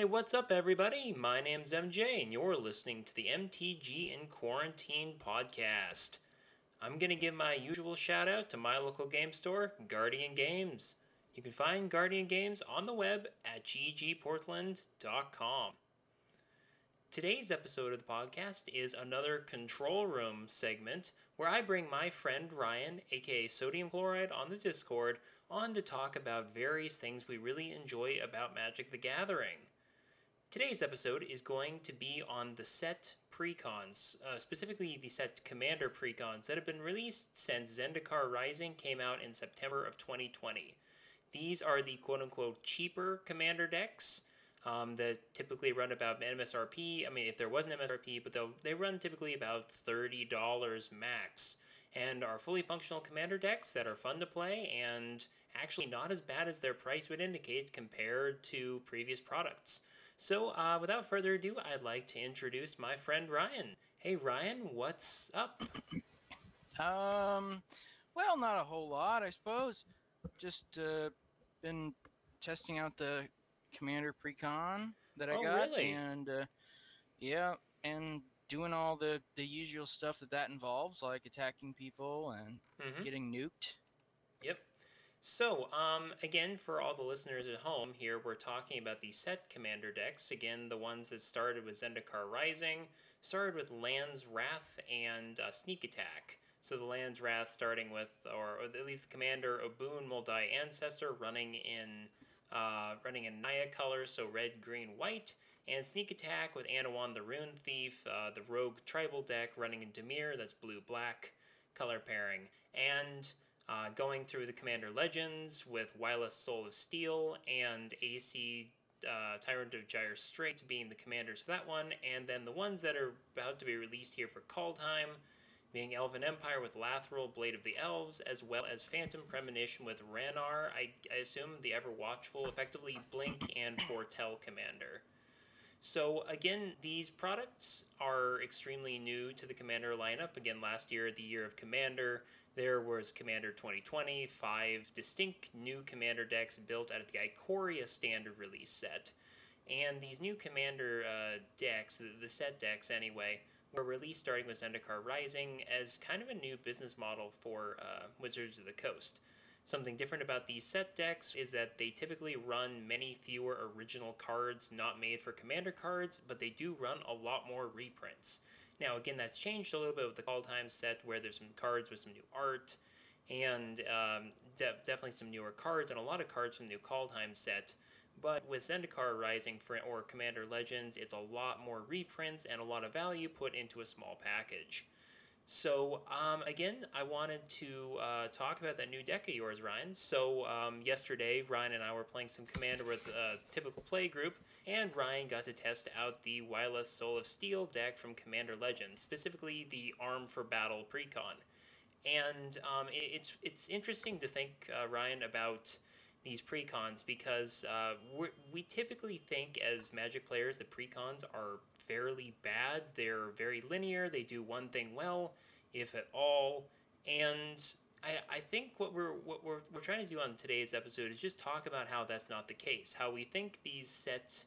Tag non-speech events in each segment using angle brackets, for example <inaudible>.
Hey, what's up, everybody? My name's MJ, and you're listening to the MTG in Quarantine podcast. I'm going to give my usual shout out to my local game store, Guardian Games. You can find Guardian Games on the web at ggportland.com. Today's episode of the podcast is another control room segment where I bring my friend Ryan, aka Sodium Chloride, on the Discord on to talk about various things we really enjoy about Magic the Gathering. Today's episode is going to be on the set precons, uh, specifically the set commander precons that have been released since Zendikar Rising came out in September of 2020. These are the quote unquote cheaper commander decks um, that typically run about MSRP. I mean, if there was an MSRP, but they run typically about $30 max and are fully functional commander decks that are fun to play and actually not as bad as their price would indicate compared to previous products. So, uh, without further ado, I'd like to introduce my friend Ryan. Hey, Ryan, what's up? Um, well, not a whole lot, I suppose. Just uh, been testing out the Commander Precon that I Oh, got, really? and uh, yeah, and doing all the the usual stuff that that involves, like attacking people and Mhm. getting nuked. Yep. So, um, again, for all the listeners at home, here we're talking about the set commander decks. Again, the ones that started with Zendikar Rising, started with Land's Wrath and uh, Sneak Attack. So the Land's Wrath starting with, or, at least the commander Obuun Mul Daya Ancestor running in, uh, running in Naya colors, so red, green, white, and Sneak Attack with Anowon the Ruin Thief, uh, the Rogue Tribal deck running in Dimir, that's blue, black color pairing, and uh, going through the Commander Legends with Wyleth Soul of Steel and Aesi uh, Tyrant of Gyre Strait being the commanders for that one, and then the ones that are about to be released here for Kaldheim being Elven Empire with Lathril, Blade of the Elves, as well as Phantom Premonition with Ranar, I, I assume the Ever Watchful, effectively Blink and Foretell Commander. So again, these products are extremely new to the Commander lineup. Again, last year, the year of Commander, there was Commander 2020, five distinct new Commander decks built out of the Ikoria standard release set. And these new Commander uh, decks, the, set decks anyway, were released starting with Zendikar Rising as kind of a new business model for uh, Wizards of the Coast. Something different about these set decks is that they typically run many fewer original cards not made for commander cards, but they do run a lot more reprints. Now, again, that's changed a little bit with the Kaldheim set, where there's some cards with some new art, and um, de- definitely some newer cards, and a lot of cards from the new Kaldheim set. But with Zendikar Rising for, or Commander Legends, it's a lot more reprints and a lot of value put into a small package. So, um, again, I wanted to uh, talk about that new deck of yours, Ryan. So, um, yesterday, Ryan and I were playing some Commander with a typical play group, and Ryan got to test out the Wyleth Soul of Steel deck from Commander Legends, specifically the Arm for Battle Precon. And um, it, it's it's interesting to think, uh, Ryan, about these precons because uh, we typically think as Magic players the precons are fairly bad. They're very linear. They do one thing well, if at all, and I, I think what we're what we're, we're trying to do on today's episode is just talk about how that's not the case. How we think these set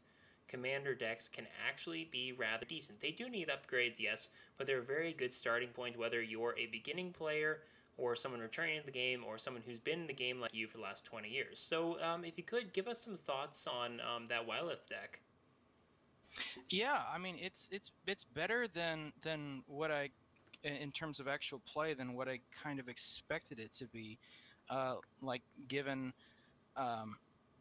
commander decks can actually be rather decent. They do need upgrades, yes, but they're a very good starting point whether you're a beginning player or someone returning to the game or someone who's been in the game like you for the last 20 years. So, um, if you could give us some thoughts on um, that Wyleth deck. Yeah, I mean it's it's it's better than than what I, in terms of actual play, than what I kind of expected it to be. Uh, like given um,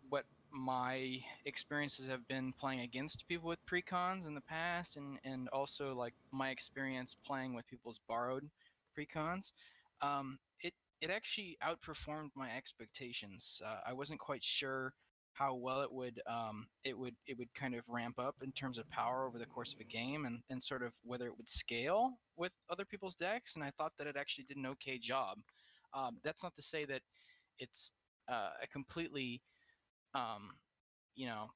what my experiences have been playing against people with precons in the past, and and also like my experience playing with people's borrowed precons, um, it it actually outperformed my expectations. Uh, I wasn't quite sure how well it would um, it would it would kind of ramp up in terms of power over the course of a game and, and sort of whether it would scale with other people's decks and I thought that it actually did an okay job. Um, that's not to say that it's uh, a completely um, you know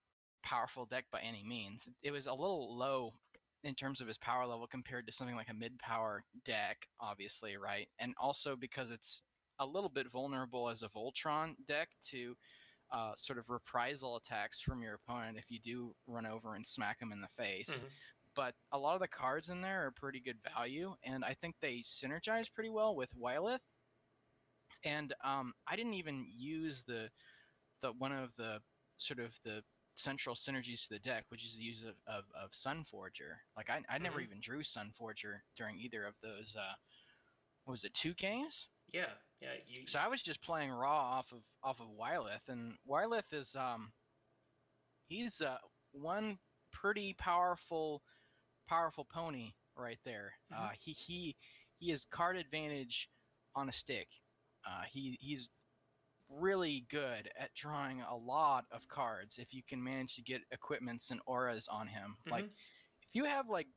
powerful deck by any means. It was a little low in terms of his power level compared to something like a mid power deck, obviously, right? And also because it's a little bit vulnerable as a Voltron deck to uh, sort of reprisal attacks from your opponent if you do run over and smack them in the face. Mhm. But a lot of the cards in there are pretty good value, and I think they synergize pretty well with Wyleth. And um, I didn't even use the the one of the sort of the central synergies to the deck, which is the use of, of, of Sunforger. Like I, I never Mhm. even drew Sunforger during either of those. Uh, what was it two games? Yeah, yeah. You, So I was just playing raw off of off of Wyleth, and Wyleth is um he's uh one pretty powerful powerful pony right there. Uh, he he he has card advantage on a stick. Uh, he he's really good at drawing a lot of cards if you can manage to get equipments and auras on him. Like Mhm. if you have like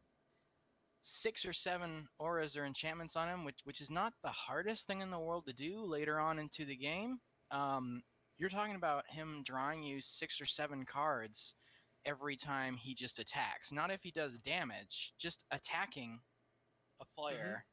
six or seven auras or enchantments on him, which which is not the hardest thing in the world to do later on into the game. Um, you're talking about him drawing you six or seven cards every time he just attacks. Not if he does damage, just attacking a player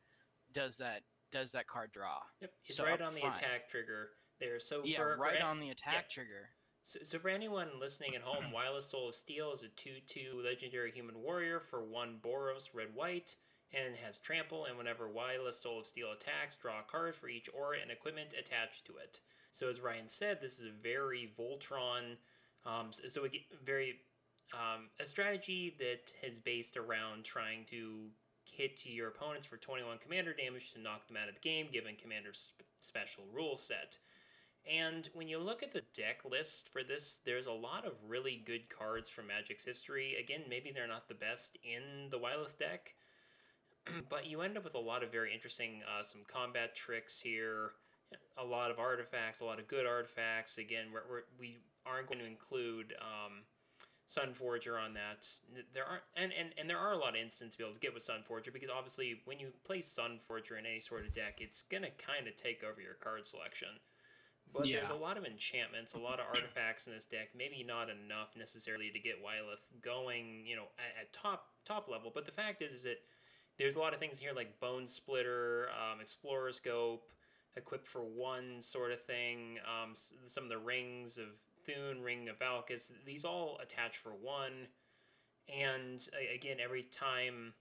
does that does that card draw. Yep, it's So right on the attack trigger there. So yeah, for, right for on the attack trigger. So, so for anyone listening at home, <clears throat> Wyleth Soul of Steel is a 2-2 legendary human warrior for one Boros red white and has trample and whenever Wyleth Soul of Steel attacks, draw a card for each aura and equipment attached to it. So as Ryan said, this is a very Voltron um, so, so a very um, a strategy that is based around trying to hit your opponents for 21 commander damage to knock them out of the game given commander's sp- special rule set. And when you look at the deck list for this, there's a lot of really good cards from Magic's history. Again, maybe they're not the best in the Wyleth deck, <clears throat> but you end up with a lot of very interesting, uh, some combat tricks here, a lot of artifacts, a lot of good artifacts. Again, we're, we're, we aren't going to include um, Sunforger on that. There are and, and, and there are a lot of instances to be able to get with Sunforger because obviously when you play Sunforger in any sort of deck, it's gonna kind of take over your card selection. But there's a lot of enchantments, a lot of artifacts in this deck. Maybe not enough necessarily to get Wyleth going, you know, at, at top top level. But the fact is, is that there's a lot of things here like Bonesplitter, um, Explorer Scope, equipped for one sort of thing. Um, some of the rings of Thune, Ring of Valkas, these all attach for one. And again, every time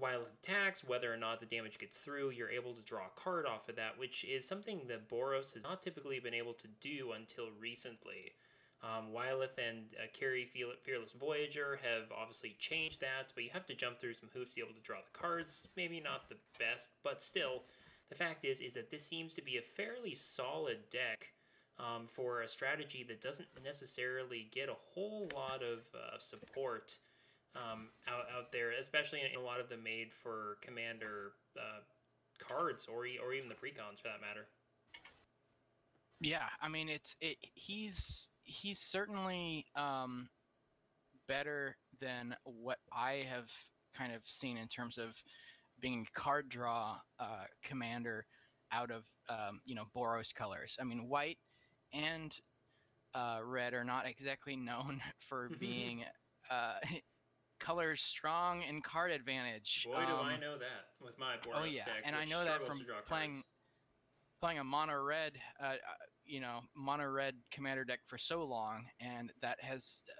Wyleth attacks, whether or not the damage gets through, you're able to draw a card off of that, which is something that Boros has not typically been able to do until recently. Um, Wyleth and uh, Fearless Fearless Voyager have obviously changed that, but you have to jump through some hoops to be able to draw the cards. Maybe not the best, but still, the fact is is that this seems to be a fairly solid deck um, for a strategy that doesn't necessarily get a whole lot of uh, support um, out, out there, especially in a lot of the made for commander uh, cards or or even the precons for that matter. Yeah, I mean it's it, he's he's certainly um, better than what I have kind of seen in terms of being card draw uh, commander out of um, you know Boros colors. I mean white and uh, red are not exactly <laughs> known for <laughs> being uh, colors strong and card advantage. Boy, do I Um, know that with my Boros Oh yeah, deck, and I know that from playing cards. playing a mono red, uh, uh, you know, mono red commander deck for so long, and that has, uh,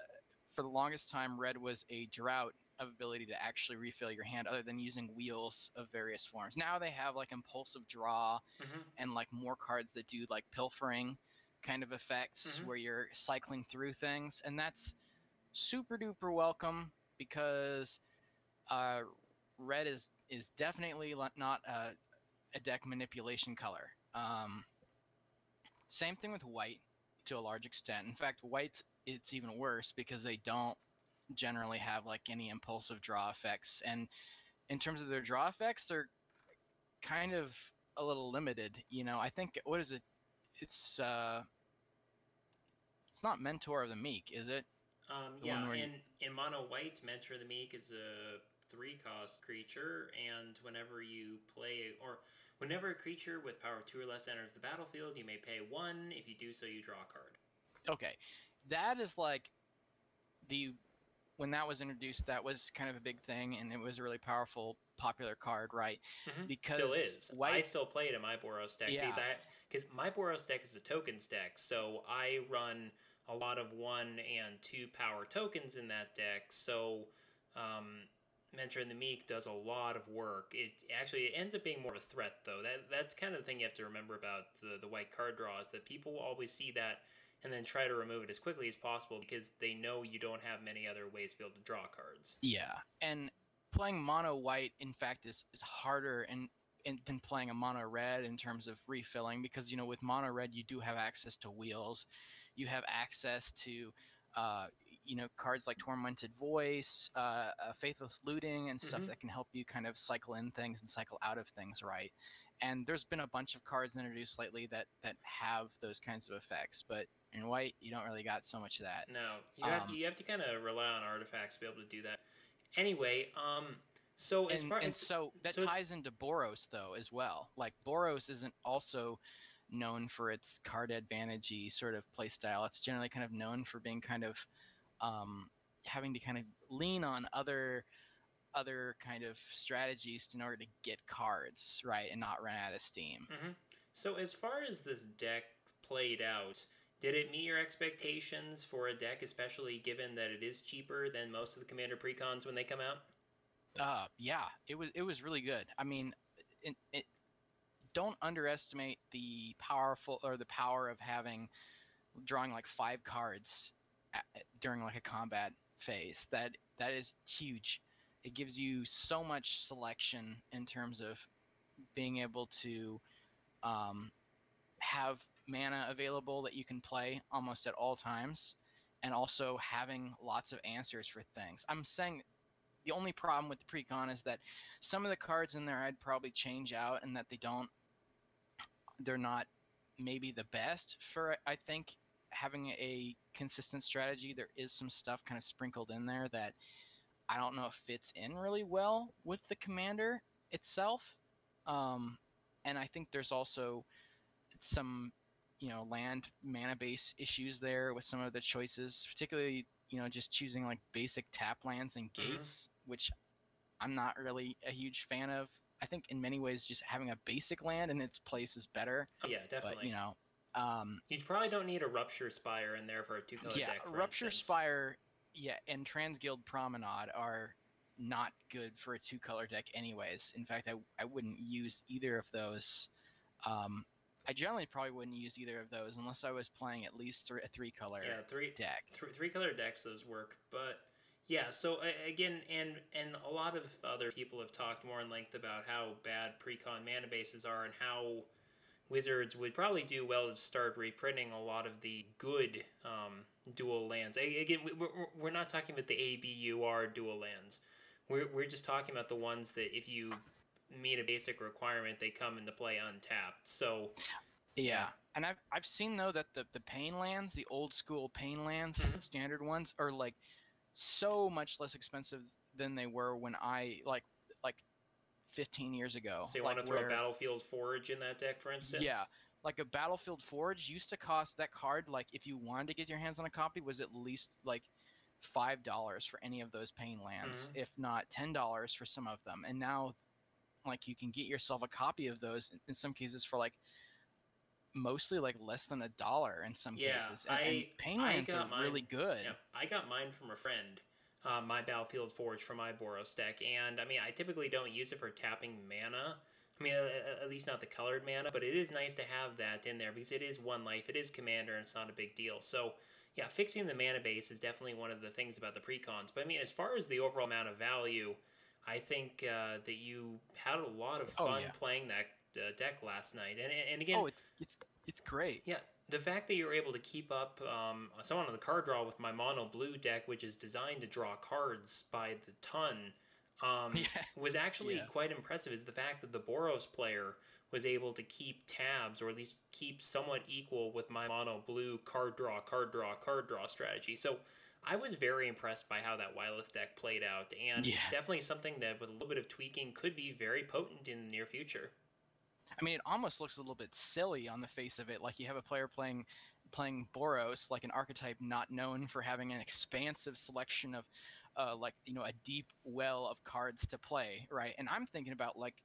for the longest time, red was a drought of ability to actually refill your hand, other than using wheels of various forms. Now they have like impulsive draw Mhm. and like more cards that do like pilfering kind of effects Mhm. where you're cycling through things, and that's super duper welcome because uh, red is is definitely not a, a deck manipulation color. Um, same thing with white to a large extent. In fact, white it's even worse because they don't generally have like any impulsive draw effects, and in terms of their draw effects, they're kind of a little limited. You know, I think what is it? It's uh, it's not Mentor of the Meek, is it? Um, The yeah, where you- in, in mono white, Mentor the Meek is a three cost creature, and whenever you play or whenever a creature with power two or less enters the battlefield, you may pay one. If you do so, you draw a card. Okay, that is like the when that was introduced, that was kind of a big thing, and it was a really powerful, popular card, right? Mhm. Because still is. I still play it in my Boros deck because I because my Boros deck is a tokens deck, so I run a lot of one and two power tokens in that deck. So, um, Mentor and the Meek does a lot of work. It actually it ends up being more of a threat though. That that's kind of the thing you have to remember about the the white card draw is that people will always see that and then try to remove it as quickly as possible because they know you don't have many other ways to be able to draw cards. Yeah, and playing mono white, in fact, is is harder and. than playing a mono red in terms of refilling because you know with mono red you do have access to wheels, you have access to uh, you know cards like tormented voice, uh, uh, faithless looting, and stuff Mhm. that can help you kind of cycle in things and cycle out of things right. And there's been a bunch of cards introduced lately that that have those kinds of effects, but in white you don't really got so much of that. No, you have to Um, you have to kind of rely on artifacts to be able to do that. Anyway, um, so as and, far and as so that so ties into Boros though as well. Like Boros isn't also known for its card advantagey sort of play style. It's generally kind of known for being kind of um, having to kind of lean on other other kind of strategies in order to get cards right and not run out of steam. Mhm. so as far as this deck played out, did it meet your expectations for a deck, especially given that it is cheaper than most of the Commander precons when they come out? Uh, yeah, it was it was really good. I mean, it, it don't underestimate the powerful or the power of having drawing like five cards at, during like a combat phase. That that is huge. It gives you so much selection in terms of being able to um, have mana available that you can play almost at all times, and also having lots of answers for things. I'm saying the only problem with the precon is that some of the cards in there I'd probably change out, and that they don't. They're not maybe the best for I think having a consistent strategy. There is some stuff kind of sprinkled in there that I don't know if fits in really well with the commander itself. Um, and I think there's also some you know land mana base issues there with some of the choices, particularly you know just choosing like basic tap lands and Mhm. gates, which I'm not really a huge fan of. I think in many ways just having a basic land in its place is better, Oh, yeah, definitely. but you know. Um, you probably don't need a Rupture Spire in there for a two color yeah, deck. For Rupture instance. Spire, yeah, and Transguild Promenade are not good for a two color deck, anyways. In fact, I, I wouldn't use either of those. Um, I generally probably wouldn't use either of those unless I was playing at least three, a three color Yeah, three deck. th- three color decks those work but yeah so uh, again and and a lot of other people have talked more in length about how bad precon mana bases are and how wizards would probably do well to start reprinting a lot of the good um, dual lands again we- we're, we're not talking about the abur dual lands we're, we're just talking about the ones that if you meet a basic requirement they come into play untapped so Yeah. And I've I've seen though that the, the pain lands, the old school pain lands, Mhm. standard ones, are like so much less expensive than they were when I like like fifteen years ago. so you like want to throw where- a battlefield forge in that deck for instance Yeah. Like a Battlefield Forge used to cost that card, like if you wanted to get your hands on a copy, was at least like five dollars for any of those pain lands, Mhm. if not ten dollars for some of them. And now like you can get yourself a copy of those in- in some cases for like mostly like less than a dollar in some Yeah, cases. And, I- and pain I lands got are really good. Yeah, I got mine from a friend. Uh, my Battlefield Forge from my Boros deck, and I mean, I typically don't use it for tapping mana. I mean, at least not the colored mana, but it is nice to have that in there because it is one life, it is commander, and it's not a big deal. So, yeah, fixing the mana base is definitely one of the things about the precons. But I mean, as far as the overall amount of value, I think uh, that you had a lot of Oh, fun yeah. playing that uh, deck last night, and and again, Oh, it's it's it's great. yeah, the fact that you were able to keep up um, someone on the card draw with my mono blue deck, which is designed to draw cards by the ton, um, <laughs> Yeah. was actually Yeah. quite impressive. Is the fact that the Boros player was able to keep tabs, or at least keep somewhat equal with my mono blue card draw, card draw, card draw strategy. So. I was very impressed by how that Wyleth deck played out, and it's definitely something that, with a little bit of tweaking, could be very potent in the near future. I mean, it almost looks a little bit silly on the face of it. Like you have a player playing playing Boros, like an archetype not known for having an expansive selection of, uh, like you know, a deep well of cards to play, right? And I'm thinking about like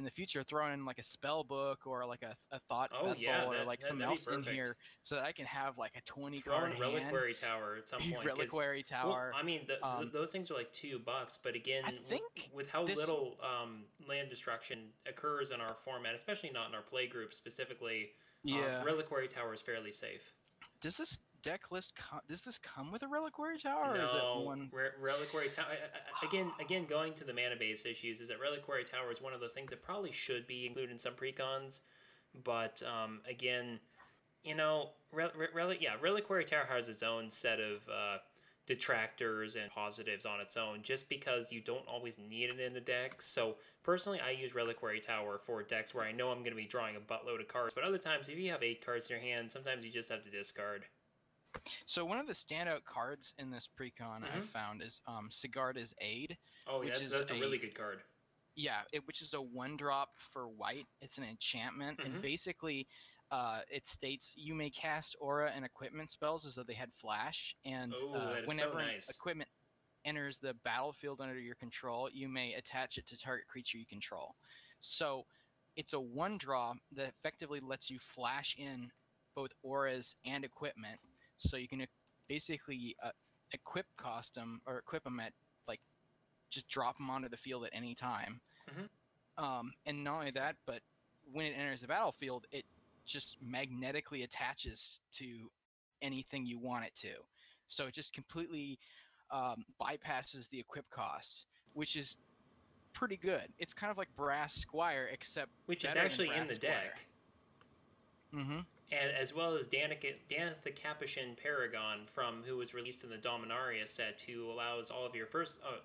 in the future throwing in like a spell book or like a, a thought Oh, vessel yeah, or like that- something else in here so that I can have like a 20 Throw card hand. Reliquary Tower at some <laughs> point. Reliquary well, Tower. I mean, the, um, those things are like two bucks, but again, I think with how this- little um, land destruction occurs in our format, especially not in our play group specifically, um. Reliquary Tower is fairly safe. does this deck list does this come with a Reliquary Tower or is no, it one Re- Reliquary Tower. Again, again, going to the mana base issues is that Reliquary Tower is one of those things that probably should be included in some precons, but um, again, you know, Re- Rel- yeah, Reliquary Tower has its own set of uh, detractors and positives on its own, just because you don't always need it in a deck. So personally, I use Reliquary Tower for decks where I know I'm going to be drawing a buttload of cards, but other times, if you have eight cards in your hand, sometimes you just have to discard. So one of the standout cards in this precon Mhm. I've found is um, Sigarda's Aid. Oh, Which that's, is that's a a- really good card. Yeah, it, which is a one drop for white. It's an enchantment, Mhm. and basically, uh, it states you may cast aura and equipment spells as though they had flash, and Oh, uh, is so whenever an nice. equipment enters the battlefield under your control, you may attach it to target creature you control. So, it's a one draw that effectively lets you flash in both auras and equipment, so you can uh, basically uh, equip cost them or equip them at like just drop them onto the field at any time. Mhm. Um, and not only that, but when it enters the battlefield, it just magnetically attaches to anything you want it to. So it just completely um, bypasses the equip costs, which is pretty good. It's kind of like Brass Squire, except Which is actually in the Squire. deck. mm-hmm. As well as Danitha, the Capashen Paragon from who was released in the Dominaria set, who allows all of your first. Uh,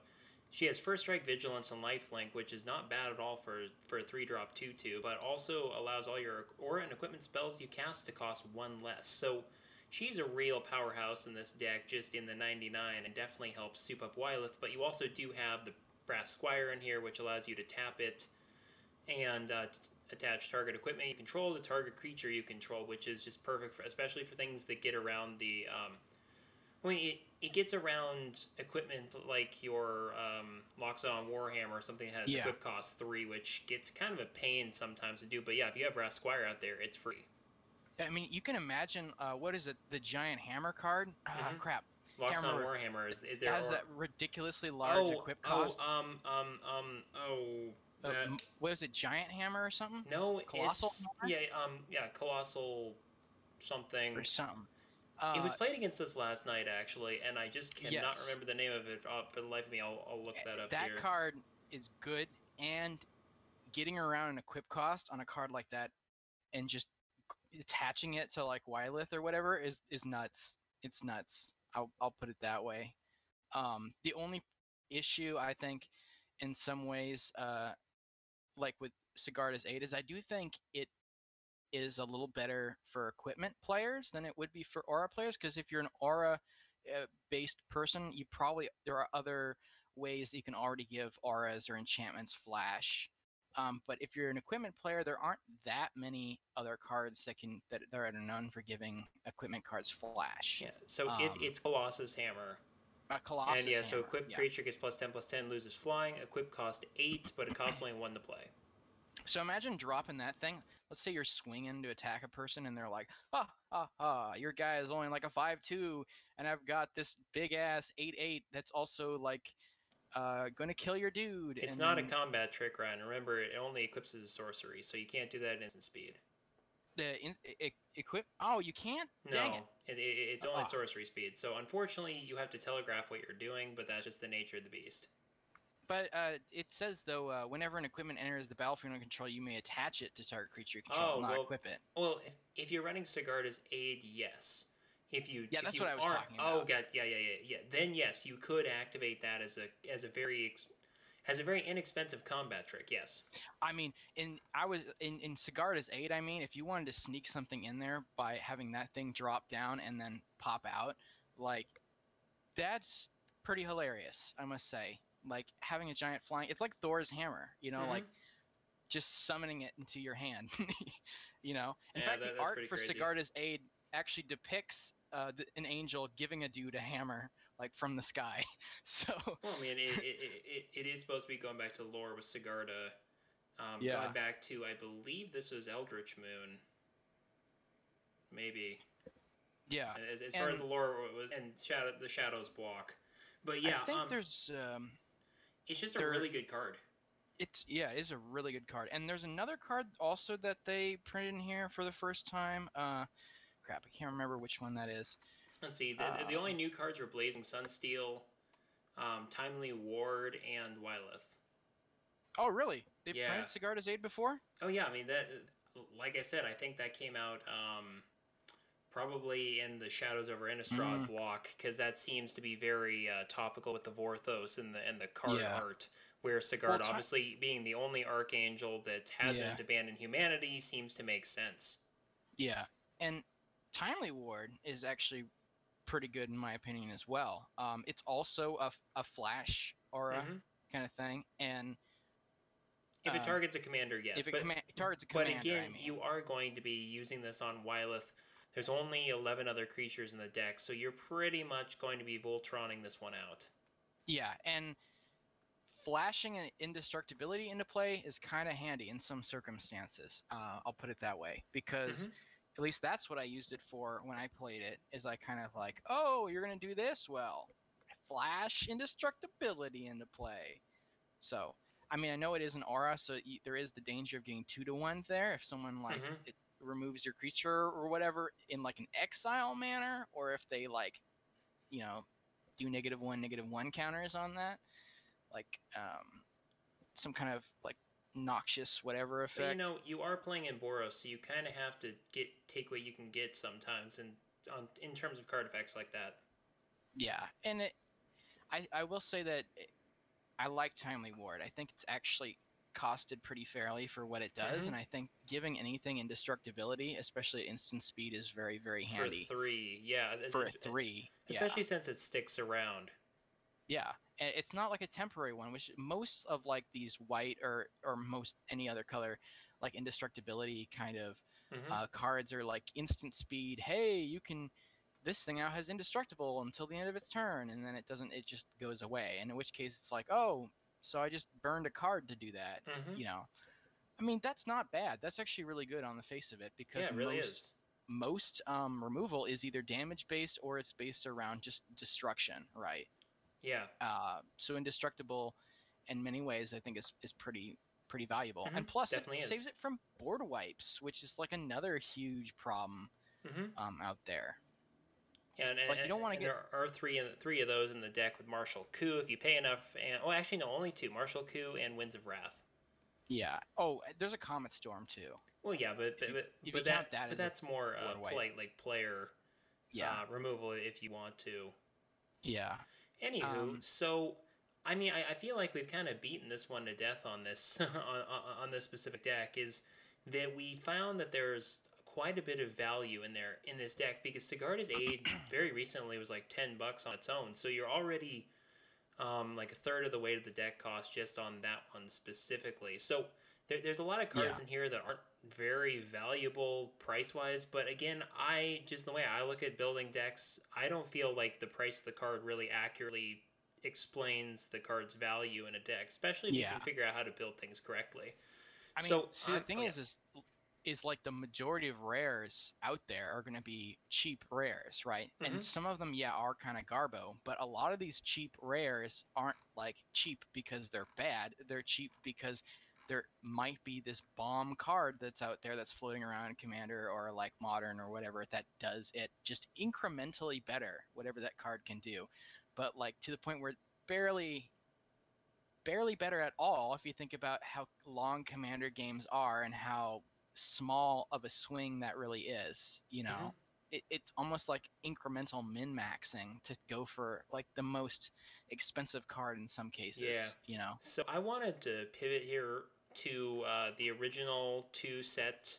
she has first strike, vigilance, and lifelink, which is not bad at all for for a three drop two two, but also allows all your aura and equipment spells you cast to cost one less. So she's a real powerhouse in this deck, just in the ninety nine, and definitely helps soup up Wyleth. But you also do have the Brass Squire in here, which allows you to tap it and uh, attach target equipment you control the target creature you control, which is just perfect, for, especially for things that get around the. Um, I mean, it, it gets around equipment like your um, Loxodon Warhammer or something that has Yeah. equip cost three, which gets kind of a pain sometimes to do. But yeah, if you have Brass Squire out there, it's free. I mean, you can imagine uh, what is it? The giant hammer card. Ah, Mhm. crap. Loxodon Hammer Warhammer is, is It there. has or- that ridiculously large oh, equip cost. oh, um, um, um, oh. Uh, that- what is it? Giant hammer or something? no, Colossal yeah, um, yeah, colossal something. Or something. Uh, it was played against us last night, actually, and I just cannot Yes. remember the name of it uh, for the life of me. I'll, I'll look that up that here. card is good, and getting around an equip cost on a card like that, and just attaching it to like Wyleth or whatever is is nuts. It's nuts. I'll I'll put it that way. Um, the only issue I think, in some ways, uh, like with Sigarda's Aid, is I do think it is a little better for equipment players than it would be for aura players because if you're an aura uh, based person, you probably there are other ways that you can already give auras or enchantments flash. Um, but if you're an equipment player, there aren't that many other cards that can that that are known for giving equipment cards flash. Yeah, so it, Um, it's Colossus Hammer. A Colossus and yeah, so Hammer, equipped yeah. creature gets plus 10 plus 10, loses flying. Equip cost 8, but it costs only 1 to play. So imagine dropping that thing. Let's say you're swinging to attack a person, and they're like, "Ah, ah, ah! Your guy is only like a five-two, and I've got this big ass eight-eight that's also like uh, going to kill your dude." It's and not a combat trick, Ryan. Remember, it only equips as a sorcery, so you can't do that at instant speed. The in, e- equip. Oh, you can't. No, Dang it. it, it, it's only Ah. at sorcery speed. So unfortunately, you have to telegraph what you're doing, but that's just the nature of the beast. But uh, it says though, uh, whenever an equipment enters the battlefield under control, you may attach it to target creature you control, Oh, not well, equip it. Well, if, if you're running Sigarda's aid, yes. If you Yeah, if that's you what I was aren't- talking about. Oh, god, yeah, yeah, yeah, yeah. Then yes, you could activate that as a as a very ex- has a very inexpensive combat trick. Yes. I mean, in I was in in Sigarda's aid. I mean, if you wanted to sneak something in there by having that thing drop down and then pop out, like that's pretty hilarious. I must say, like having a giant flying. It's like Thor's hammer. You know, like just summoning it into your hand. <laughs> you know. In Yeah, fact, that- the art for crazy. Sigarda's aid actually depicts uh, the, an angel giving a dude a hammer like from the sky. <laughs> So Well, I mean, it, <laughs> it, it, it is supposed to be going back to lore with Sigarda. Um, Yeah. Going back to, I believe this was Eldritch Moon. Maybe. yeah, As, as far as the lore was, and shadow, the Shadows block. But yeah, I think um, there's um, it's just a really good card. it's yeah, it is a really good card. And there's another card also that they printed in here for the first time. Uh, crap, I can't remember which one that is. Let's see. The, the- the only Um, new cards were Blazing Sunsteel, um, Timely Ward, and Wyleth. Oh, really? They Yeah. printed Sigarda's Aid before? Oh yeah, I mean that. Like I said, I think that came out um, probably in the Shadows over Innistrad Mm. block because that seems to be very uh, topical with the Vorthos and the and the card Yeah. art. Where Sigurd, Ti- obviously being the only archangel that hasn't Yeah. abandoned humanity, seems to make sense. Yeah, and Timely Ward is actually pretty good in my opinion as well. Um, it's also a, a flash aura Mhm. kind of thing, and If it Um, targets a commander, yes, if it but comma- targets a commander, but again, I mean, you are going to be using this on Wyleth. There's only eleven other creatures in the deck, so you're pretty much going to be Voltroning this one out. yeah, and flashing an indestructibility into play is kind of handy in some circumstances. Uh, I'll put it that way because. Mhm. At least that's what I used it for when I played it. Is I kind of like, oh, you're gonna do this well, flash indestructibility into play. So, I mean, I know it is an aura, so y there is the danger of getting two to one there if someone like Mhm. it removes your creature or whatever in like an exile manner, or if they like, you know, do negative one, negative one counters on that, like um, some kind of like noxious whatever But effect. you know, you are playing in Boros, so you kind of have to get take what you can get sometimes, and on in terms of card effects like that. Yeah, and it, I I will say that it- I like Timely Ward. I think it's actually costed pretty fairly for what it does, Mhm. and I think giving anything indestructibility, especially at instant speed, is very very handy For three, yeah, for three. especially since it sticks around. Yeah, and it's not like a temporary one, which most of like these white or or most any other color like indestructibility kind of Mhm. uh, cards are like instant speed. Hey, you can. This thing now has indestructible until the end of its turn, and then it doesn't. It just goes away. And in which case, it's like, oh, so I just burned a card to do that. Mhm. You know, I mean, that's not bad. That's actually really good on the face of it because yeah, it really most is. most um, removal is either damage based or it's based around just destruction, right? Yeah, Uh, so indestructible, in many ways, I think is is pretty pretty valuable. Mhm, And plus, it definitely is. saves it from board wipes, which is like another huge problem hmm um, out there. yeah, and, Like, you don't wanna get- There are three in, three of those in the deck with Martial Coup if you pay enough, and oh, actually no, only two: Martial Coup and Winds of Wrath. Yeah. Oh, there's a Comet Storm too. Well, yeah, but but, you- but, but that, that but that's more uh, play, like player Yeah. uh, removal if you want to. yeah. Anywho, Um, so I mean, I, I feel like we've kind of beaten this one to death on this <laughs> on, on, on this specific deck. Is that we found that there's quite a bit of value in there in this deck because Sigarda's Aid <clears throat> very recently was like ten bucks on its own, so you're already um, like a third of the weight of the deck cost just on that one specifically. So there, there's a lot of cards Yeah. in here that aren't very valuable price wise, but again, I just the way I look at building decks, I don't feel like the price of the card really accurately explains the card's value in a deck, especially if you can figure out how to build things correctly. I mean, so see, the thing is, is is like the majority of rares out there are going to be cheap rares, right? Mhm. And some of them, yeah, are kind of garbo, but a lot of these cheap rares aren't like cheap because they're bad. They're cheap because there might be this bomb card that's out there that's floating around Commander or like Modern or whatever that does it just incrementally better, whatever that card can do. But like to the point where barely barely better at all if you think about how long commander games are and how small of a swing that really is you know Mhm. it, it's almost like incremental min maxing to go for like the most expensive card in some cases Yeah. you know So I wanted to pivot here to uh, the original two set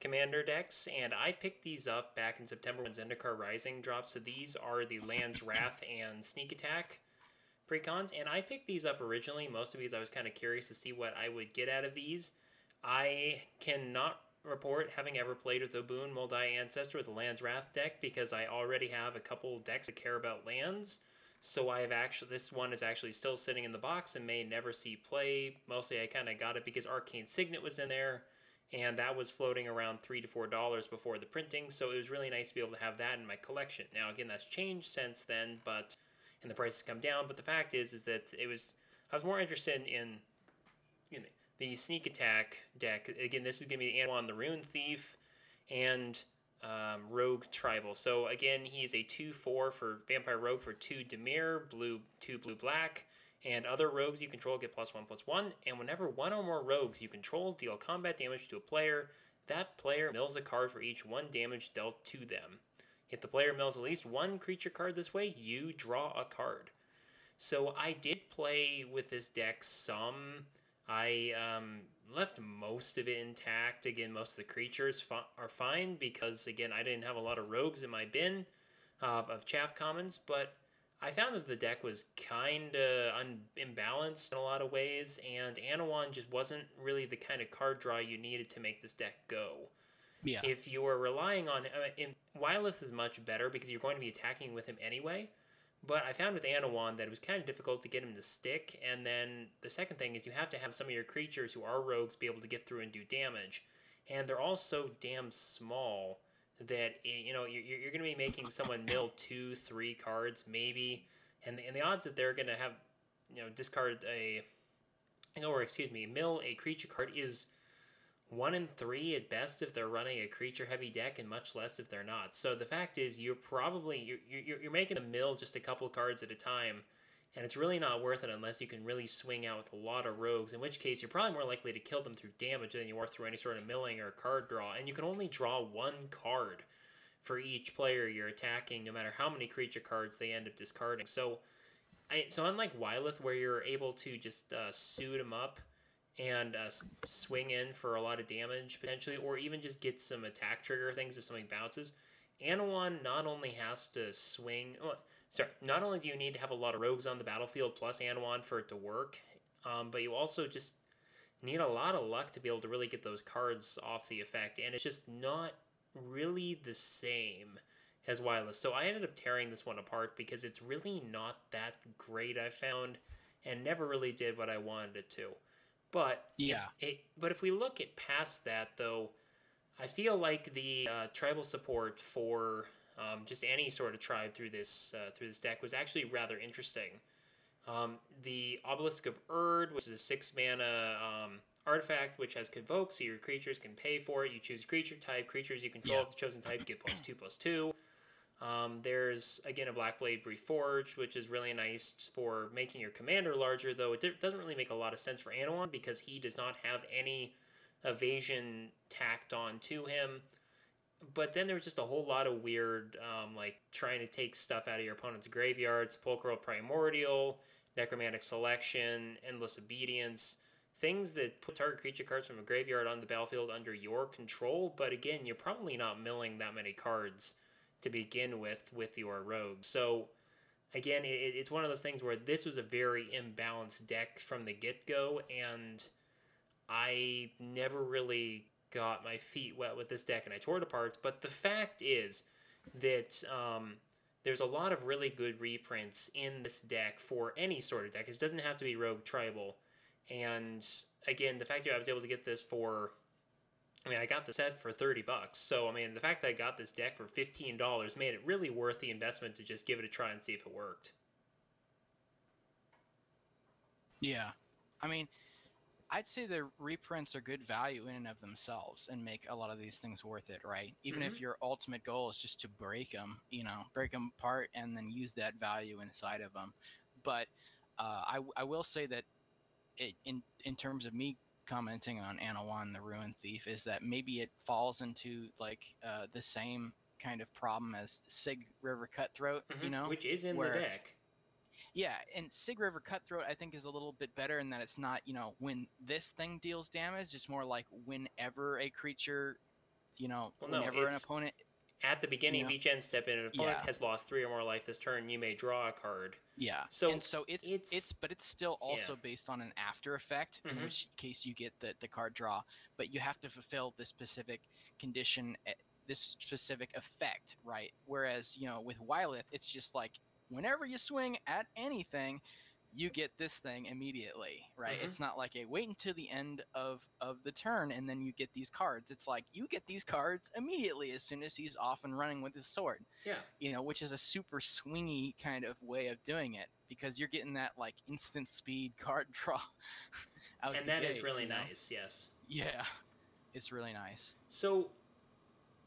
commander decks, and I picked these up back in September when Zendikar Rising dropped. So these are the Land's Wrath and Sneak Attack precons, and I picked these up originally, most of these I was kind of curious to see what I would get out of these. I cannot report having ever played with a Boon will die ancestor with the Land's Wrath deck because I already have a couple decks that care about lands. So I have actually this one is actually still sitting in the box and may never see play. Mostly I kind of got it because Arcane Signet was in there, and that was floating around three to four dollars before the printing. So it was really nice to be able to have that in my collection. Now again, that's changed since then, but and the prices come down. But the fact is, is that it was I was more interested in you know, the sneak attack deck. Again, this is gonna be Anowon the Ruin Thief, and um, Rogue Tribal. So again, he's a 2 4 for Vampire Rogue for 2 Dimir, blue 2 blue black. And other rogues you control get plus 1 plus 1. And whenever one or more rogues you control deal combat damage to a player, that player mills a card for each 1 damage dealt to them. If the player mills at least one creature card this way, you draw a card. So I did play with this deck some. I um, left most of it intact. Again, most of the creatures fi- are fine because, again, I didn't have a lot of rogues in my bin of, of chaff commons, but I found that the deck was kind of un- imbalanced in a lot of ways, and Anowon just wasn't really the kind of card draw you needed to make this deck go. Yeah. If you are relying on. Uh, in, Wyleth is much better because you're going to be attacking with him anyway. But I found with Anowon that it was kind of difficult to get him to stick. And then the second thing is you have to have some of your creatures who are rogues be able to get through and do damage. And they're all so damn small that, you know, you're, you're going to be making someone mill two, three cards maybe. And the, and the odds that they're going to have, you know, discard a, or excuse me, mill a creature card is one in three at best if they're running a creature heavy deck and much less if they're not. So the fact is you're probably you're, you're, you're making a mill just a couple cards at a time and it's really not worth it unless you can really swing out with a lot of rogues in which case you're probably more likely to kill them through damage than you are through any sort of milling or card draw and you can only draw one card for each player you're attacking no matter how many creature cards they end up discarding. So I, so unlike Wyleth where you're able to just uh, suit them up and uh, swing in for a lot of damage potentially, or even just get some attack trigger things if something bounces. Anowon not only has to swing, oh, sorry, not only do you need to have a lot of rogues on the battlefield plus Anowon for it to work, um, but you also just need a lot of luck to be able to really get those cards off the effect, and it's just not really the same as Wyleth. So I ended up tearing this one apart because it's really not that great, I found, and never really did what I wanted it to. But yeah, if it, but if we look at past that though, I feel like the uh, tribal support for um, just any sort of tribe through this uh, through this deck was actually rather interesting. Um, the Obelisk of Urd, which is a six mana um, artifact which has convoke, so your creatures can pay for it. You choose creature type. Creatures you control yeah. of the chosen type get plus two plus two. Um, there's again a Blackblade Reforged, which is really nice for making your commander larger, though it doesn't really make a lot of sense for Anowon because he does not have any evasion tacked on to him. But then there's just a whole lot of weird, um, like trying to take stuff out of your opponent's graveyard, Sepulchral Primordial, Necromantic Selection, Endless Obedience, things that put target creature cards from a graveyard on the battlefield under your control. But again, you're probably not milling that many cards to begin with with your rogue. So again, it, it's one of those things where this was a very imbalanced deck from the get go, and I never really got my feet wet with this deck, and I tore it apart. But the fact is that um, there's a lot of really good reprints in this deck for any sort of deck. It doesn't have to be Rogue Tribal. And again, the fact that I was able to get this for I mean, I got the set for 30 bucks. So, I mean, the fact that I got this deck for $15 made it really worth the investment to just give it a try and see if it worked. Yeah. I mean, I'd say the reprints are good value in and of themselves and make a lot of these things worth it, right? Even mm-hmm. if your ultimate goal is just to break them, you know, break them apart and then use that value inside of them. But uh, I, I will say that it, in in terms of me commenting on Anowon the Ruin Thief is that maybe it falls into like uh, the same kind of problem as Sygg River Cutthroat, mm-hmm. you know, which is in where, the deck. Yeah, and Sygg River Cutthroat I think is a little bit better in that it's not you know when this thing deals damage, it's more like whenever a creature, you know, well, whenever no, an opponent at the beginning Yeah. of each end step, and an opponent Yeah. has lost three or more life this turn, you may draw a card. Yeah. So and so it's, it's- it's but it's still also yeah. based on an after effect, Mhm. in which case you get the the card draw, but you have to fulfill this specific condition, eh, this specific effect, right? Whereas you know with Wyleth, it's just like whenever you swing at anything. You get this thing immediately, right? Mhm. It's not like a wait until the end of of the turn and then you get these cards. It's like you get these cards immediately as soon as he's off and running with his sword Yeah. you know, which is a super swingy kind of way of doing it because you're getting that like instant speed <laughs> card draw. <laughs> out and the that is gate, really you know? nice, yes. Yeah, it's really nice. So,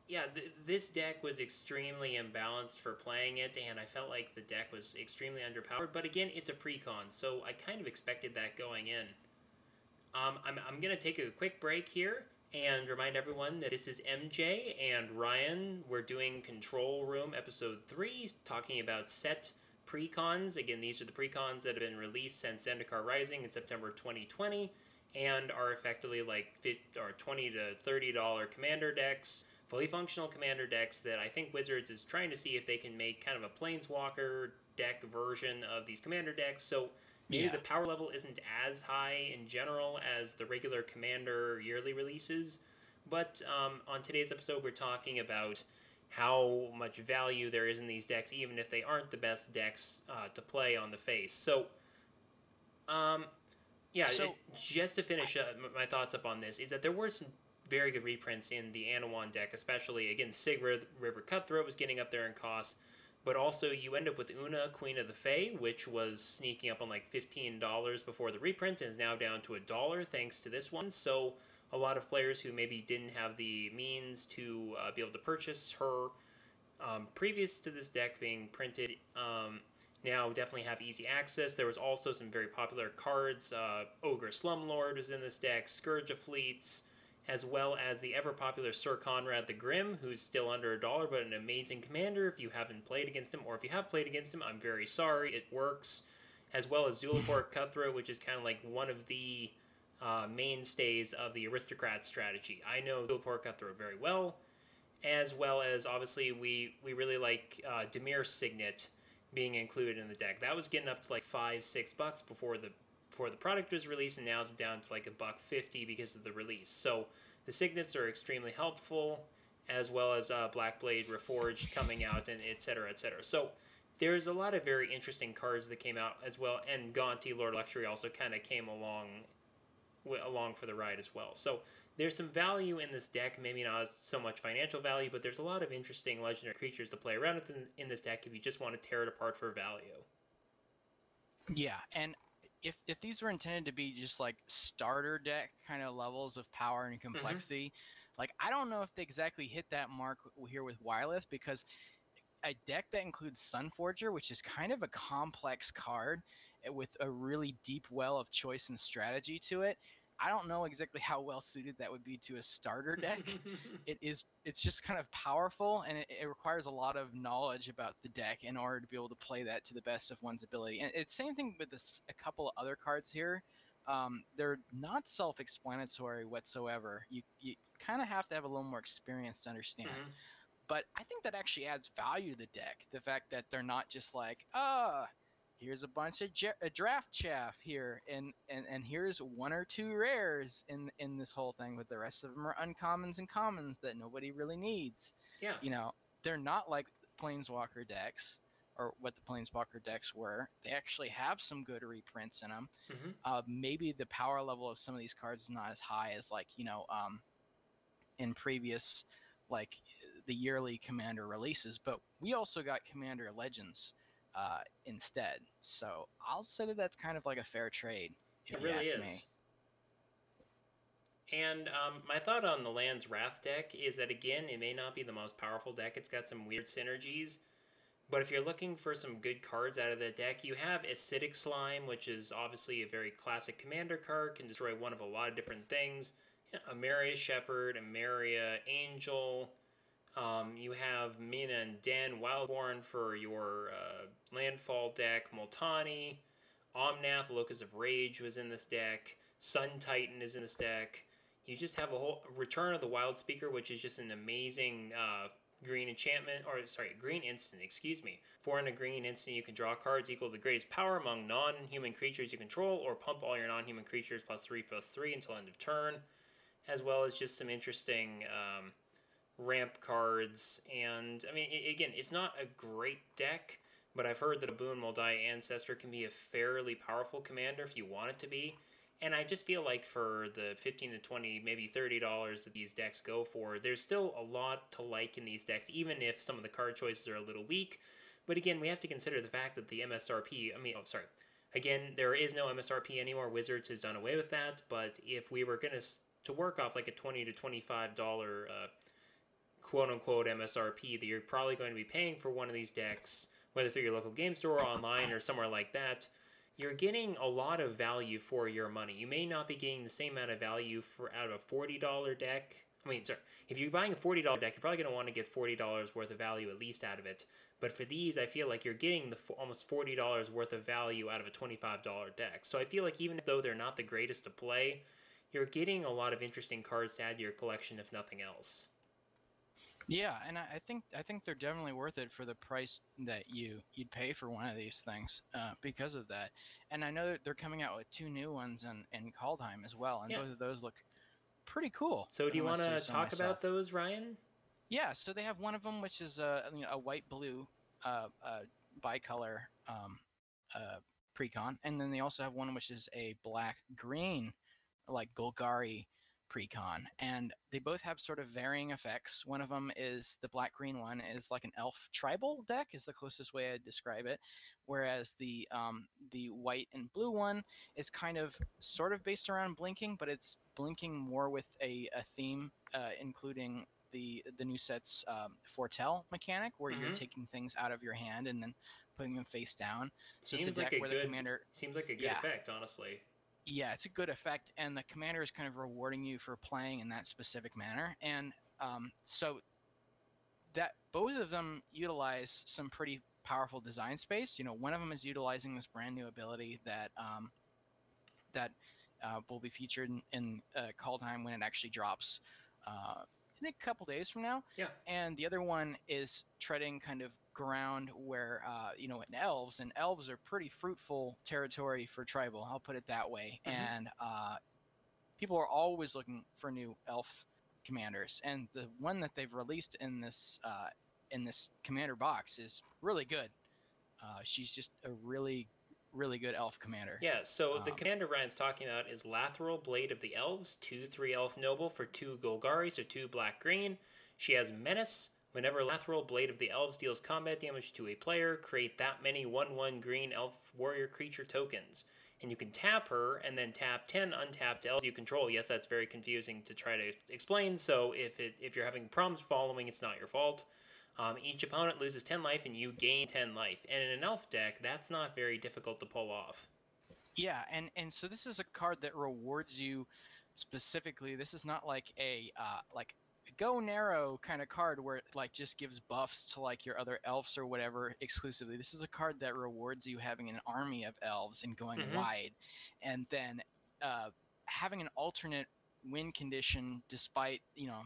yeah, th- this deck was extremely imbalanced for playing it, and I felt like the deck was extremely underpowered. But again, it's a precon, so I kind of expected that going in. Um, I'm, I'm going to take a quick break here and remind everyone that this is MJ and Ryan. We're doing Control Room Episode 3, talking about set precons. Again, these are the precons that have been released since Zendikar Rising in September 2020 and are effectively like 50, or 20 to 30 dollar commander decks fully functional commander decks that i think wizards is trying to see if they can make kind of a planeswalker deck version of these commander decks so maybe Yeah. the power level isn't as high in general as the regular commander yearly releases but um, on today's episode we're talking about how much value there is in these decks even if they aren't the best decks uh, to play on the face so um, yeah, So- it- just to finish uh, my thoughts up on this is that there were some very good reprints in the Anowon deck, especially again Sygg River Cutthroat was getting up there in cost, but also you end up with Oona Queen of the Fae, which was sneaking up on like fifteen dollars before the reprint and is now down to a dollar thanks to this one. So a lot of players who maybe didn't have the means to uh, be able to purchase her um, previous to this deck being printed um, now definitely have easy access. There was also some very popular cards. Uh, Ogre Slumlord was in this deck, Scourge of Fleets, as well as the ever popular Sir Conrad the Grim, who's still under a dollar, but an amazing commander. If you haven't played against him, or if you have played against him, I'm very sorry. It works. As well as Zulaport Cutthroat, which is kind of like one of the uh, mainstays of the aristocrat strategy. I know Zulaport Cutthroat very well, as well as obviously we we really like uh, Dimir Signet being included in the deck. That was getting up to like five six bucks before the before the product was released, and now it's down to like a buck fifty because of the release. So the signets are extremely helpful, as well as uh, Blackblade Reforged coming out, and et cetera, et cetera. So there's a lot of very interesting cards that came out as well, and Gonti Lord Luxury also kind of came along along for the ride as well. So there's some value in this deck, maybe not so much financial value, but there's a lot of interesting legendary creatures to play around with in, in this deck if you just want to tear it apart for value. Yeah, and if if these were intended to be just like starter deck kind of levels of power and complexity, like I don't know if they exactly hit that mark here with Wyleth because a deck that includes Sunforger, which is kind of a complex card eh, with a really deep well of choice and strategy to it. I don't know exactly how well suited that would be to a starter deck. <laughs> it is it's just kind of powerful and it, it requires a lot of knowledge about the deck in order to be able to play that to the best of one's ability and it's same thing with this a couple of other cards here um, they're not self-explanatory whatsoever you you kind of have to have a little more experience to understand Mhm. but i think that actually adds value to the deck the fact that they're not just like ah here's a bunch of ja- uh, draft chaff here and, and and here's one or two rares in in this whole thing but the rest of them are uncommons and commons that nobody really needs Yeah. you know they're not like planeswalker decks or what the planeswalker decks were they actually have some good reprints in them Mhm. uh, maybe the power level of some of these cards is not as high as like you know um in previous like the yearly commander releases but we also got commander legends uh, instead so i'll say that that's kind of like a fair trade It really is. me And um, my thought on the Land's Wrath deck is that again, it may not be the most powerful deck. It's got some weird synergies. But if you're looking for some good cards out of that deck, you have Acidic Slime, which is obviously a very classic commander card, can destroy one of a lot of different things. Yeah, Emeria Shepherd, Emeria Angel. Um, you have Mina and Denn Wildborn for your uh, landfall deck. Multani, Omnath, Locus of Rage was in this deck. Sun Titan is in this deck. You just have a whole Return of the Wildspeaker, which is just an amazing uh, green enchantment, or sorry, green instant, excuse me. Four and a green instant, you can draw cards equal to the greatest power among non human creatures you control, or pump all your non human creatures plus three plus three until end of turn, as well as just some interesting um, ramp cards. And I mean, again, it's not a great deck, but I've heard that Obuun Die Ancestor can be a fairly powerful commander if you want it to be. And I just feel like for the 15 to 20, maybe $30 that these decks go for, there's still a lot to like in these decks, even if some of the card choices are a little weak. But again, we have to consider the fact that the MSRP, I mean, oh, sorry. Again, there is no MSRP anymore. Wizards has done away with that. But if we were going to to work off like a 20 to $25 uh, quote unquote MSRP that you're probably going to be paying for one of these decks, whether through your local game store or online or somewhere like that, you're getting a lot of value for your money. You may not be getting the same amount of value for out of a forty dollar deck. I mean, sorry, if you're buying a forty dollar deck, you're probably going to want to get forty dollars worth of value at least out of it. But for these, I feel like you're getting the almost forty dollars worth of value out of a twenty five dollar deck. So I feel like even though they're not the greatest to play, you're getting a lot of interesting cards to add to your collection, if nothing else. Yeah, and I think I think they're definitely worth it for the price that you you'd pay for one of these things uh, because of that. And I know that they're coming out with two new ones in in Kaldheim as well, and yeah. both of those look pretty cool. So do you want to talk about those, Ryan? Yeah, so they have one of them which is a a white blue uh, uh, bicolor um, uh, precon, and then they also have one which is a black green like Golgari precon and they both have sort of varying effects one of them is the black green one is like an elf tribal deck is the closest way i'd describe it whereas the um, the white and blue one is kind of sort of based around blinking but it's blinking more with a, a theme uh, including the the new set's um, foretell mechanic where mm-hmm. you're taking things out of your hand and then putting them face down so seems like a good commander seems like a good yeah. effect honestly yeah, it's a good effect, and the commander is kind of rewarding you for playing in that specific manner. And um, so that both of them utilize some pretty powerful design space. You know, one of them is utilizing this brand new ability that um, that uh, will be featured in, in uh, Kaldheim when it actually drops. Uh, in a couple days from now. Yeah. And the other one is treading kind of ground where uh, you know in elves and elves are pretty fruitful territory for tribal i'll put it that way mm-hmm. and uh, people are always looking for new elf commanders and the one that they've released in this uh, in this commander box is really good. Uh, she's just a really really good elf commander. Yeah so um, the commander ryan's talking about is Lathril blade of the elves 2-3 elf noble for 2 golgari so 2 black green. She has menace Whenever Lathril Blade of the Elves deals combat damage to a player, create that many 1 1 green elf warrior creature tokens. And you can tap her and then tap 10 untapped elves you control. Yes, that's very confusing to try to explain, so if, it, if you're having problems following, it's not your fault. Um, each opponent loses 10 life and you gain 10 life. And in an elf deck, that's not very difficult to pull off. Yeah, and, and so this is a card that rewards you specifically. This is not like a uh, like go narrow kind of card where it like just gives buffs to like your other elves or whatever exclusively. This is a card that rewards you having an army of elves and going mm-hmm. wide, and then uh, having an alternate win condition despite you know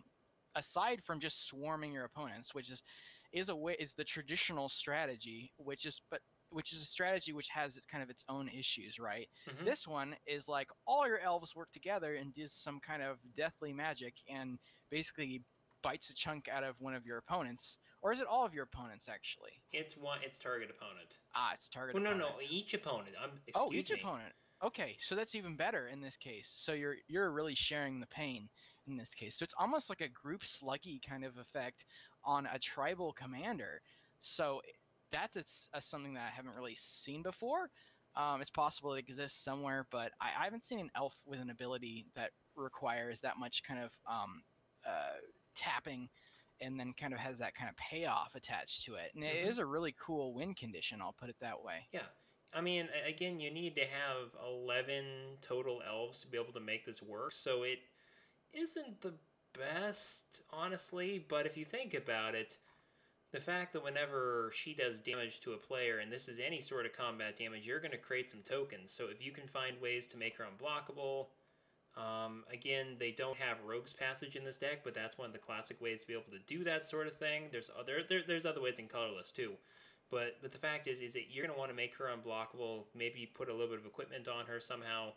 aside from just swarming your opponents, which is is a way is the traditional strategy, which is but which is a strategy which has kind of its own issues, right? Mm-hmm. This one is like all your elves work together and does some kind of deathly magic and basically bites a chunk out of one of your opponents, or is it all of your opponents actually? It's one. It's target opponent. Ah, it's target. Well, opponent. no, no, each opponent. Um, oh, each me. opponent. Okay, so that's even better in this case. So you're you're really sharing the pain in this case. So it's almost like a group sluggy kind of effect on a tribal commander. So that's it's, uh, something that I haven't really seen before. Um, it's possible it exists somewhere, but I, I, haven't seen an elf with an ability that requires that much kind of um, uh, tapping and then kind of has that kind of payoff attached to it. And mm-hmm. it is a really cool win condition, I'll put it that way. Yeah. I mean, again, you need to have 11 total elves to be able to make this work. So it isn't the best, honestly, but if you think about it, the fact that whenever she does damage to a player, and this is any sort of combat damage, you're going to create some tokens. So if you can find ways to make her unblockable, Um, again, they don't have Rogue's Passage in this deck, but that's one of the classic ways to be able to do that sort of thing. There's other there, there's other ways in colorless too, but but the fact is is that you're gonna want to make her unblockable. Maybe put a little bit of equipment on her somehow.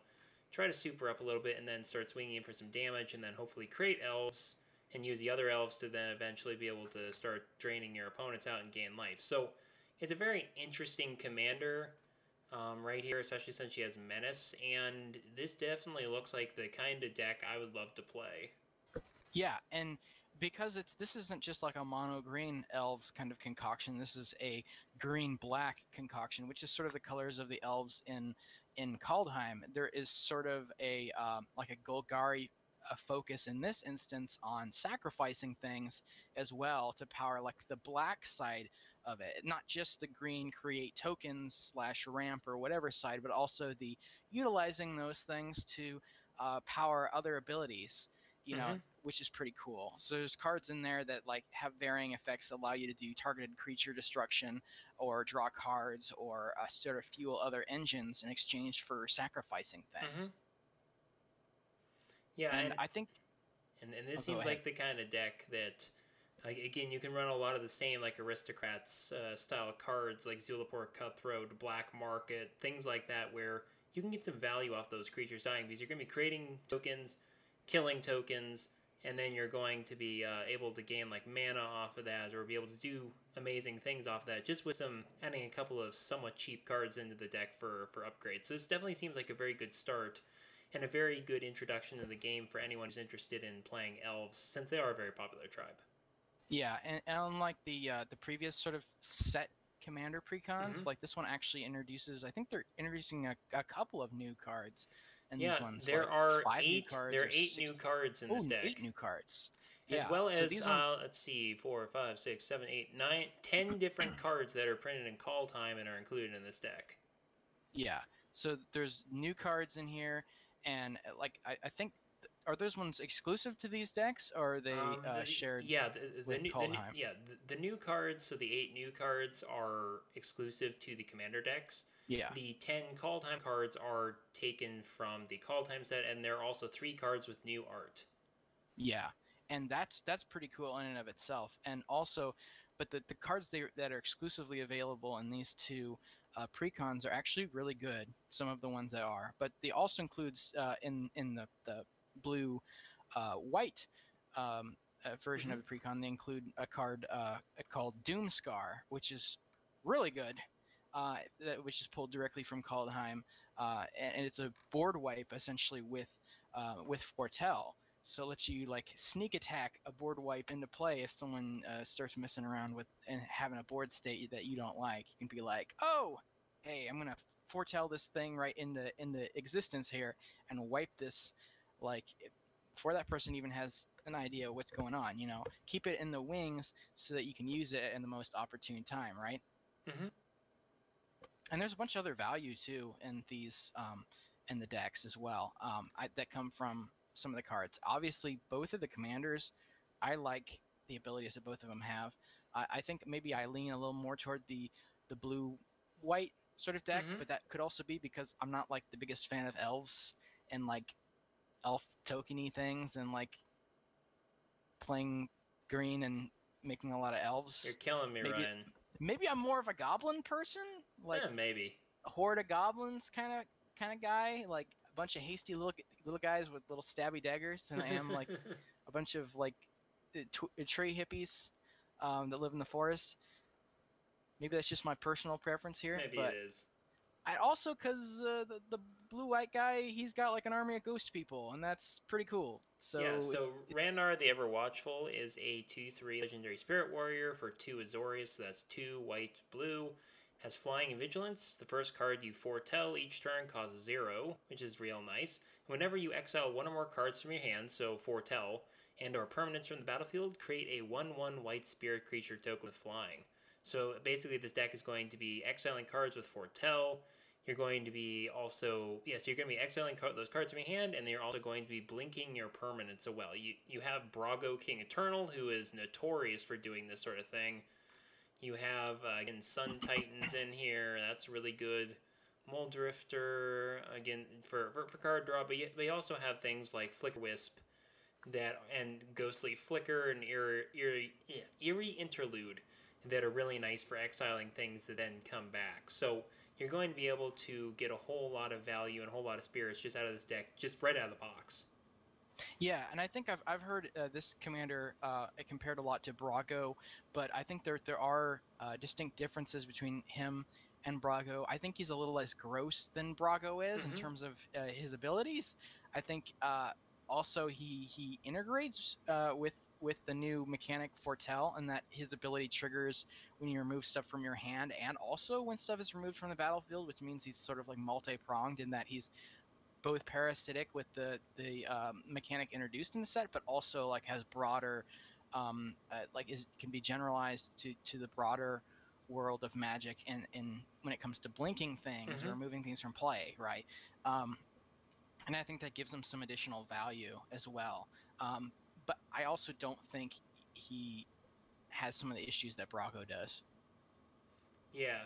Try to super up a little bit and then start swinging in for some damage, and then hopefully create elves and use the other elves to then eventually be able to start draining your opponents out and gain life. So it's a very interesting commander um, right here, especially since she has Menace, and this definitely looks like the kind of deck I would love to play. Yeah, and because it's this isn't just like a mono green elves kind of concoction. This is a green black concoction, which is sort of the colors of the elves in in Kaldheim. There is sort of a um, like a Golgari a focus in this instance on sacrificing things as well to power like the black side of it not just the green create tokens slash ramp or whatever side but also the utilizing those things to uh, power other abilities you know Mhm. which is pretty cool so there's cards in there that like have varying effects that allow you to do targeted creature destruction or draw cards or uh, sort of fuel other engines in exchange for sacrificing things Mhm. Yeah, and and, i think and, and this Oh, seems like the kind of deck that, like, again, you can run a lot of the same, like, aristocrats uh, style cards, like Zulaport Cutthroat, Black Market, things like that, where you can get some value off those creatures dying because you're going to be creating tokens, killing tokens, and then you're going to be uh, able to gain, like, mana off of that or be able to do amazing things off of that just with some adding a couple of somewhat cheap cards into the deck for, for upgrades. So this definitely seems like a very good start and a very good introduction to the game for anyone who's interested in playing elves, since they are a very popular tribe. Yeah, and, and unlike the uh, the previous sort of set commander precons, Mhm. like this one actually introduces. I think they're introducing a, a couple of new cards. In yeah, these ones. there like are five new eight. cards There are eight new cards in oh, this deck, eight new cards. as Yeah, well so as these uh, let's see, four, five, six, seven, eight, nine, ten different cards that are printed in Kaldheim and are included in this deck. Yeah. So there's new cards in here, and uh, like I, I think. Are those ones exclusive to these decks, or are they Um, uh, the- shared? Yeah, the, the, new, the yeah, the, the new cards. So the eight new cards are exclusive to the commander decks. Yeah. The 10 Kaldheim cards are taken from the Kaldheim set, and there are also three cards with new art. Yeah, and that's that's pretty cool in and of itself. And also, but the, the cards they, that are exclusively available in these two uh, precons are actually really good. Some of the ones that are, but they also includes uh, in in the the blue uh, white um, uh, version of the precon. They include a card uh, called Doomskar, which is really good. Uh, that, which is pulled directly from Kaldheim, uh, and, and it's a board wipe essentially with uh, with Foretell. So it lets you like sneak attack a board wipe into play if someone uh, starts messing around with and having a board state that you don't like. You can be like, oh, hey, I'm gonna foretell this thing right into into existence here and wipe this like before that person even has an idea what's going on. You know, keep it in the wings so that you can use it in the most opportune time, right? Mhm. And there's a bunch of other value too in these um, in the decks as well um, I, that come from some of the cards. Obviously, both of the commanders, I like the abilities that both of them have. I, I think maybe I lean a little more toward the the blue white sort of deck, Mhm. but that could also be because I'm not like the biggest fan of elves and like elf tokeny things and like playing green and making a lot of elves. You're killing me, Maybe- Ryan. Maybe I'm more of a goblin person, like yeah, maybe. horde of goblins kind of kind of guy, like bunch of hasty little little guys with little stabby daggers, than I am like <laughs> a bunch of like uh, tw- uh, tree hippies um, that live in the forest. Maybe that's just my personal preference here, maybe it is. I also because uh, the the blue white guy, he's got like an army of ghost people, and that's pretty cool. So, yeah, it's- so Ranar the Ever Watchful is a 2 3 legendary spirit warrior for 2 Azorius, so that's 2 white, blue. Has flying and vigilance. The first card you foretell each turn causes 0, which is real nice. Whenever you exile one or more cards from your hand, so foretell, and or permanents from the battlefield, create a 1 1 white spirit creature token with flying. So basically, this deck is going to be exiling cards with foretell. You're going to be also yes, you're going to be exiling car- those cards from your hand, and then you're also going to be blinking your permanents as well. You you have Brago King Eternal, who is notorious for doing this sort of thing. You have uh, again Sun <laughs> Titans in here. That's really good. Mulldrifter, again for, for, for card draw, but they also have things like Flickerwisp that and Ghostly Flicker and Eerie, Eerie, Eerie Interlude that are really nice for exiling things that then come back. So you're going to be able to get a whole lot of value and a whole lot of spirits just out of this deck, just right out of the box. Yeah, and I think I've, I've heard uh, this commander uh, compared a lot to Brago, but I think there there are uh, distinct differences between him and Brago. I think he's a little less gross than Brago is mm-hmm. in terms of uh, his abilities. I think uh, also he he integrates uh, with with the new mechanic Foretell, and that his ability triggers when you remove stuff from your hand, and also when stuff is removed from the battlefield, which means he's sort of like multi pronged in that he's both parasitic with the the um, mechanic introduced in the set, but also like has broader, um, uh, like is can be generalized to to the broader world of magic and in when it comes to blinking things mm-hmm. or removing things from play, right? Um, and I think that gives him some additional value as well. Um, but I also don't think he has some of the issues that Brago does. Yeah.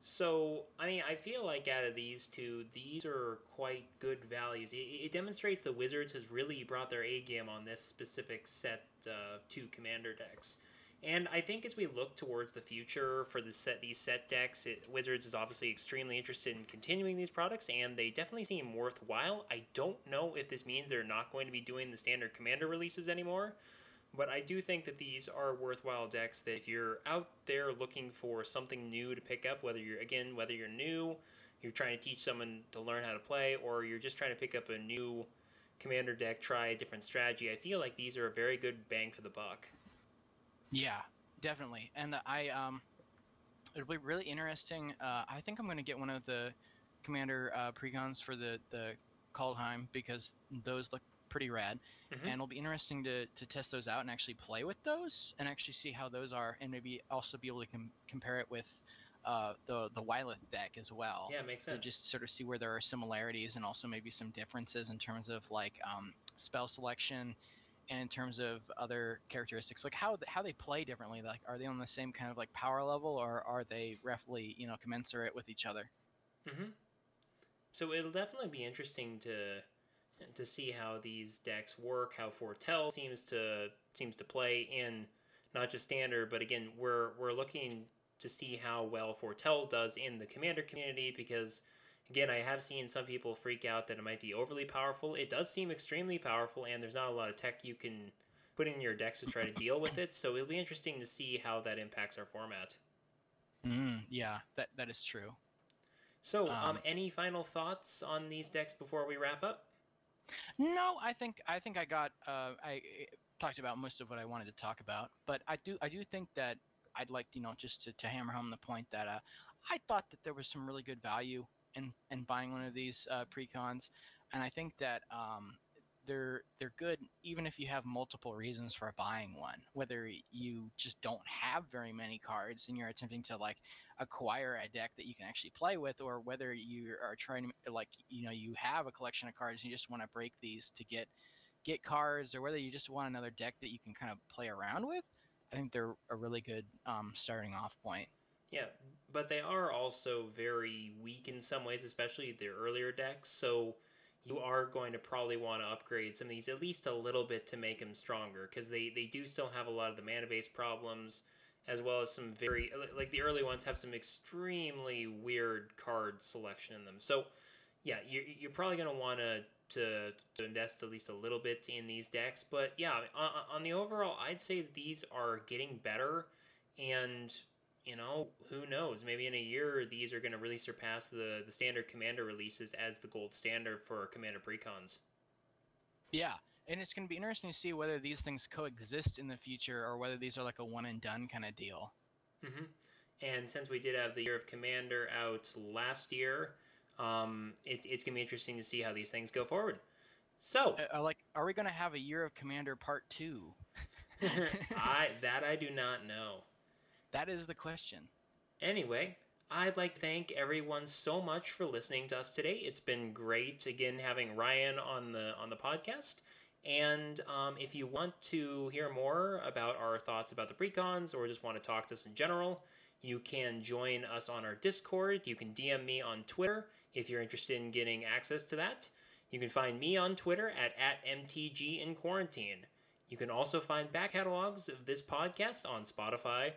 So, I mean, I feel like out of these two, these are quite good values. It, it demonstrates the Wizards has really brought their A game on this specific set of two commander decks. And I think as we look towards the future for the set these set decks, it, Wizards is obviously extremely interested in continuing these products, and they definitely seem worthwhile. I don't know if this means they're not going to be doing the standard commander releases anymore, but I do think that these are worthwhile decks. That if you're out there looking for something new to pick up, whether you're again whether you're new, you're trying to teach someone to learn how to play, or you're just trying to pick up a new commander deck, try a different strategy, I feel like these are a very good bang for the buck. Yeah, definitely. And I um, it'll be really interesting. Uh, I think I'm going to get one of the commander uh, precons for the the Kaldheim because those look pretty rad, mm-hmm. and it'll be interesting to to test those out and actually play with those and actually see how those are, and maybe also be able to com- compare it with. Uh, the the Wyleth deck as well. Yeah, makes sense. To just sort of see where there are similarities and also maybe some differences in terms of like um, spell selection and in terms of other characteristics like how how they play differently like are they on the same kind of like power level or are they roughly you know commensurate with each other mm-hmm. so it'll definitely be interesting to to see how these decks work how foretell seems to seems to play in not just standard but again we're we're looking to see how well foretell does in the commander community because Again, I have seen some people freak out that it might be overly powerful. It does seem extremely powerful, and there's not a lot of tech you can put in your decks to try to deal with it. So it'll be interesting to see how that impacts our format. Mm, yeah, that that is true. So, um, um, any final thoughts on these decks before we wrap up? No, I think I think I got uh, I talked about most of what I wanted to talk about, but I do I do think that I'd like you know just to, to hammer home the point that uh, I thought that there was some really good value in and buying one of these uh, precons, and I think that um, they're they're good even if you have multiple reasons for buying one. Whether you just don't have very many cards and you're attempting to like acquire a deck that you can actually play with, or whether you are trying to like you know you have a collection of cards and you just want to break these to get get cards, or whether you just want another deck that you can kind of play around with. I think they're a really good um, starting off point. Yeah, but they are also very weak in some ways, especially the earlier decks. So you are going to probably want to upgrade some of these at least a little bit to make them stronger because they, they do still have a lot of the mana base problems as well as some very like the early ones have some extremely weird card selection in them. So yeah, you're, you're probably going to want to to invest at least a little bit in these decks. But yeah, on, on the overall, I'd say these are getting better, and you know, who knows? Maybe in a year, these are going to really surpass the, the standard commander releases as the gold standard for commander precons. Yeah, and it's going to be interesting to see whether these things coexist in the future or whether these are like a one and done kind of deal. Mm-hmm. And since we did have the year of commander out last year, um, it, it's going to be interesting to see how these things go forward. So, uh, uh like, are we going to have a year of commander part two? <laughs> I that I do not know. That is the question. Anyway, I'd like to thank everyone so much for listening to us today. It's been great again having Ryan on the on the podcast. And um, if you want to hear more about our thoughts about the precons or just want to talk to us in general, You can join us on our Discord. You can DM me on Twitter if you're interested in getting access to that. You can find me on Twitter at, at MTG in Quarantine. You can also find back catalogs of this podcast on Spotify,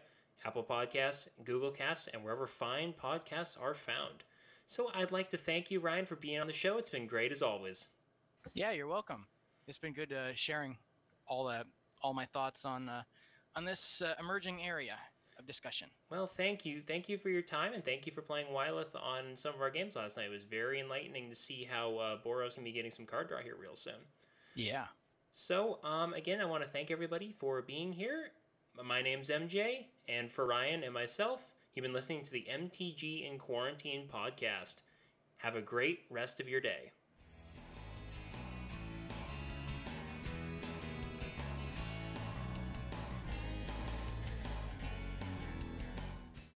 Apple Podcasts, Google Casts, and wherever fine podcasts are found. So I'd like to thank you, Ryan, for being on the show. It's been great as always. Yeah, you're welcome. It's been good uh, sharing all that, all my thoughts on uh, on this uh, emerging area of discussion. Well, thank you, thank you for your time, and thank you for playing Wyleth on some of our games last night. It was very enlightening to see how uh, Boros can be getting some card draw here real soon. Yeah. So, um, again, I want to thank everybody for being here. My name's MJ, and for Ryan and myself, you've been listening to the MTG in Quarantine podcast. Have a great rest of your day.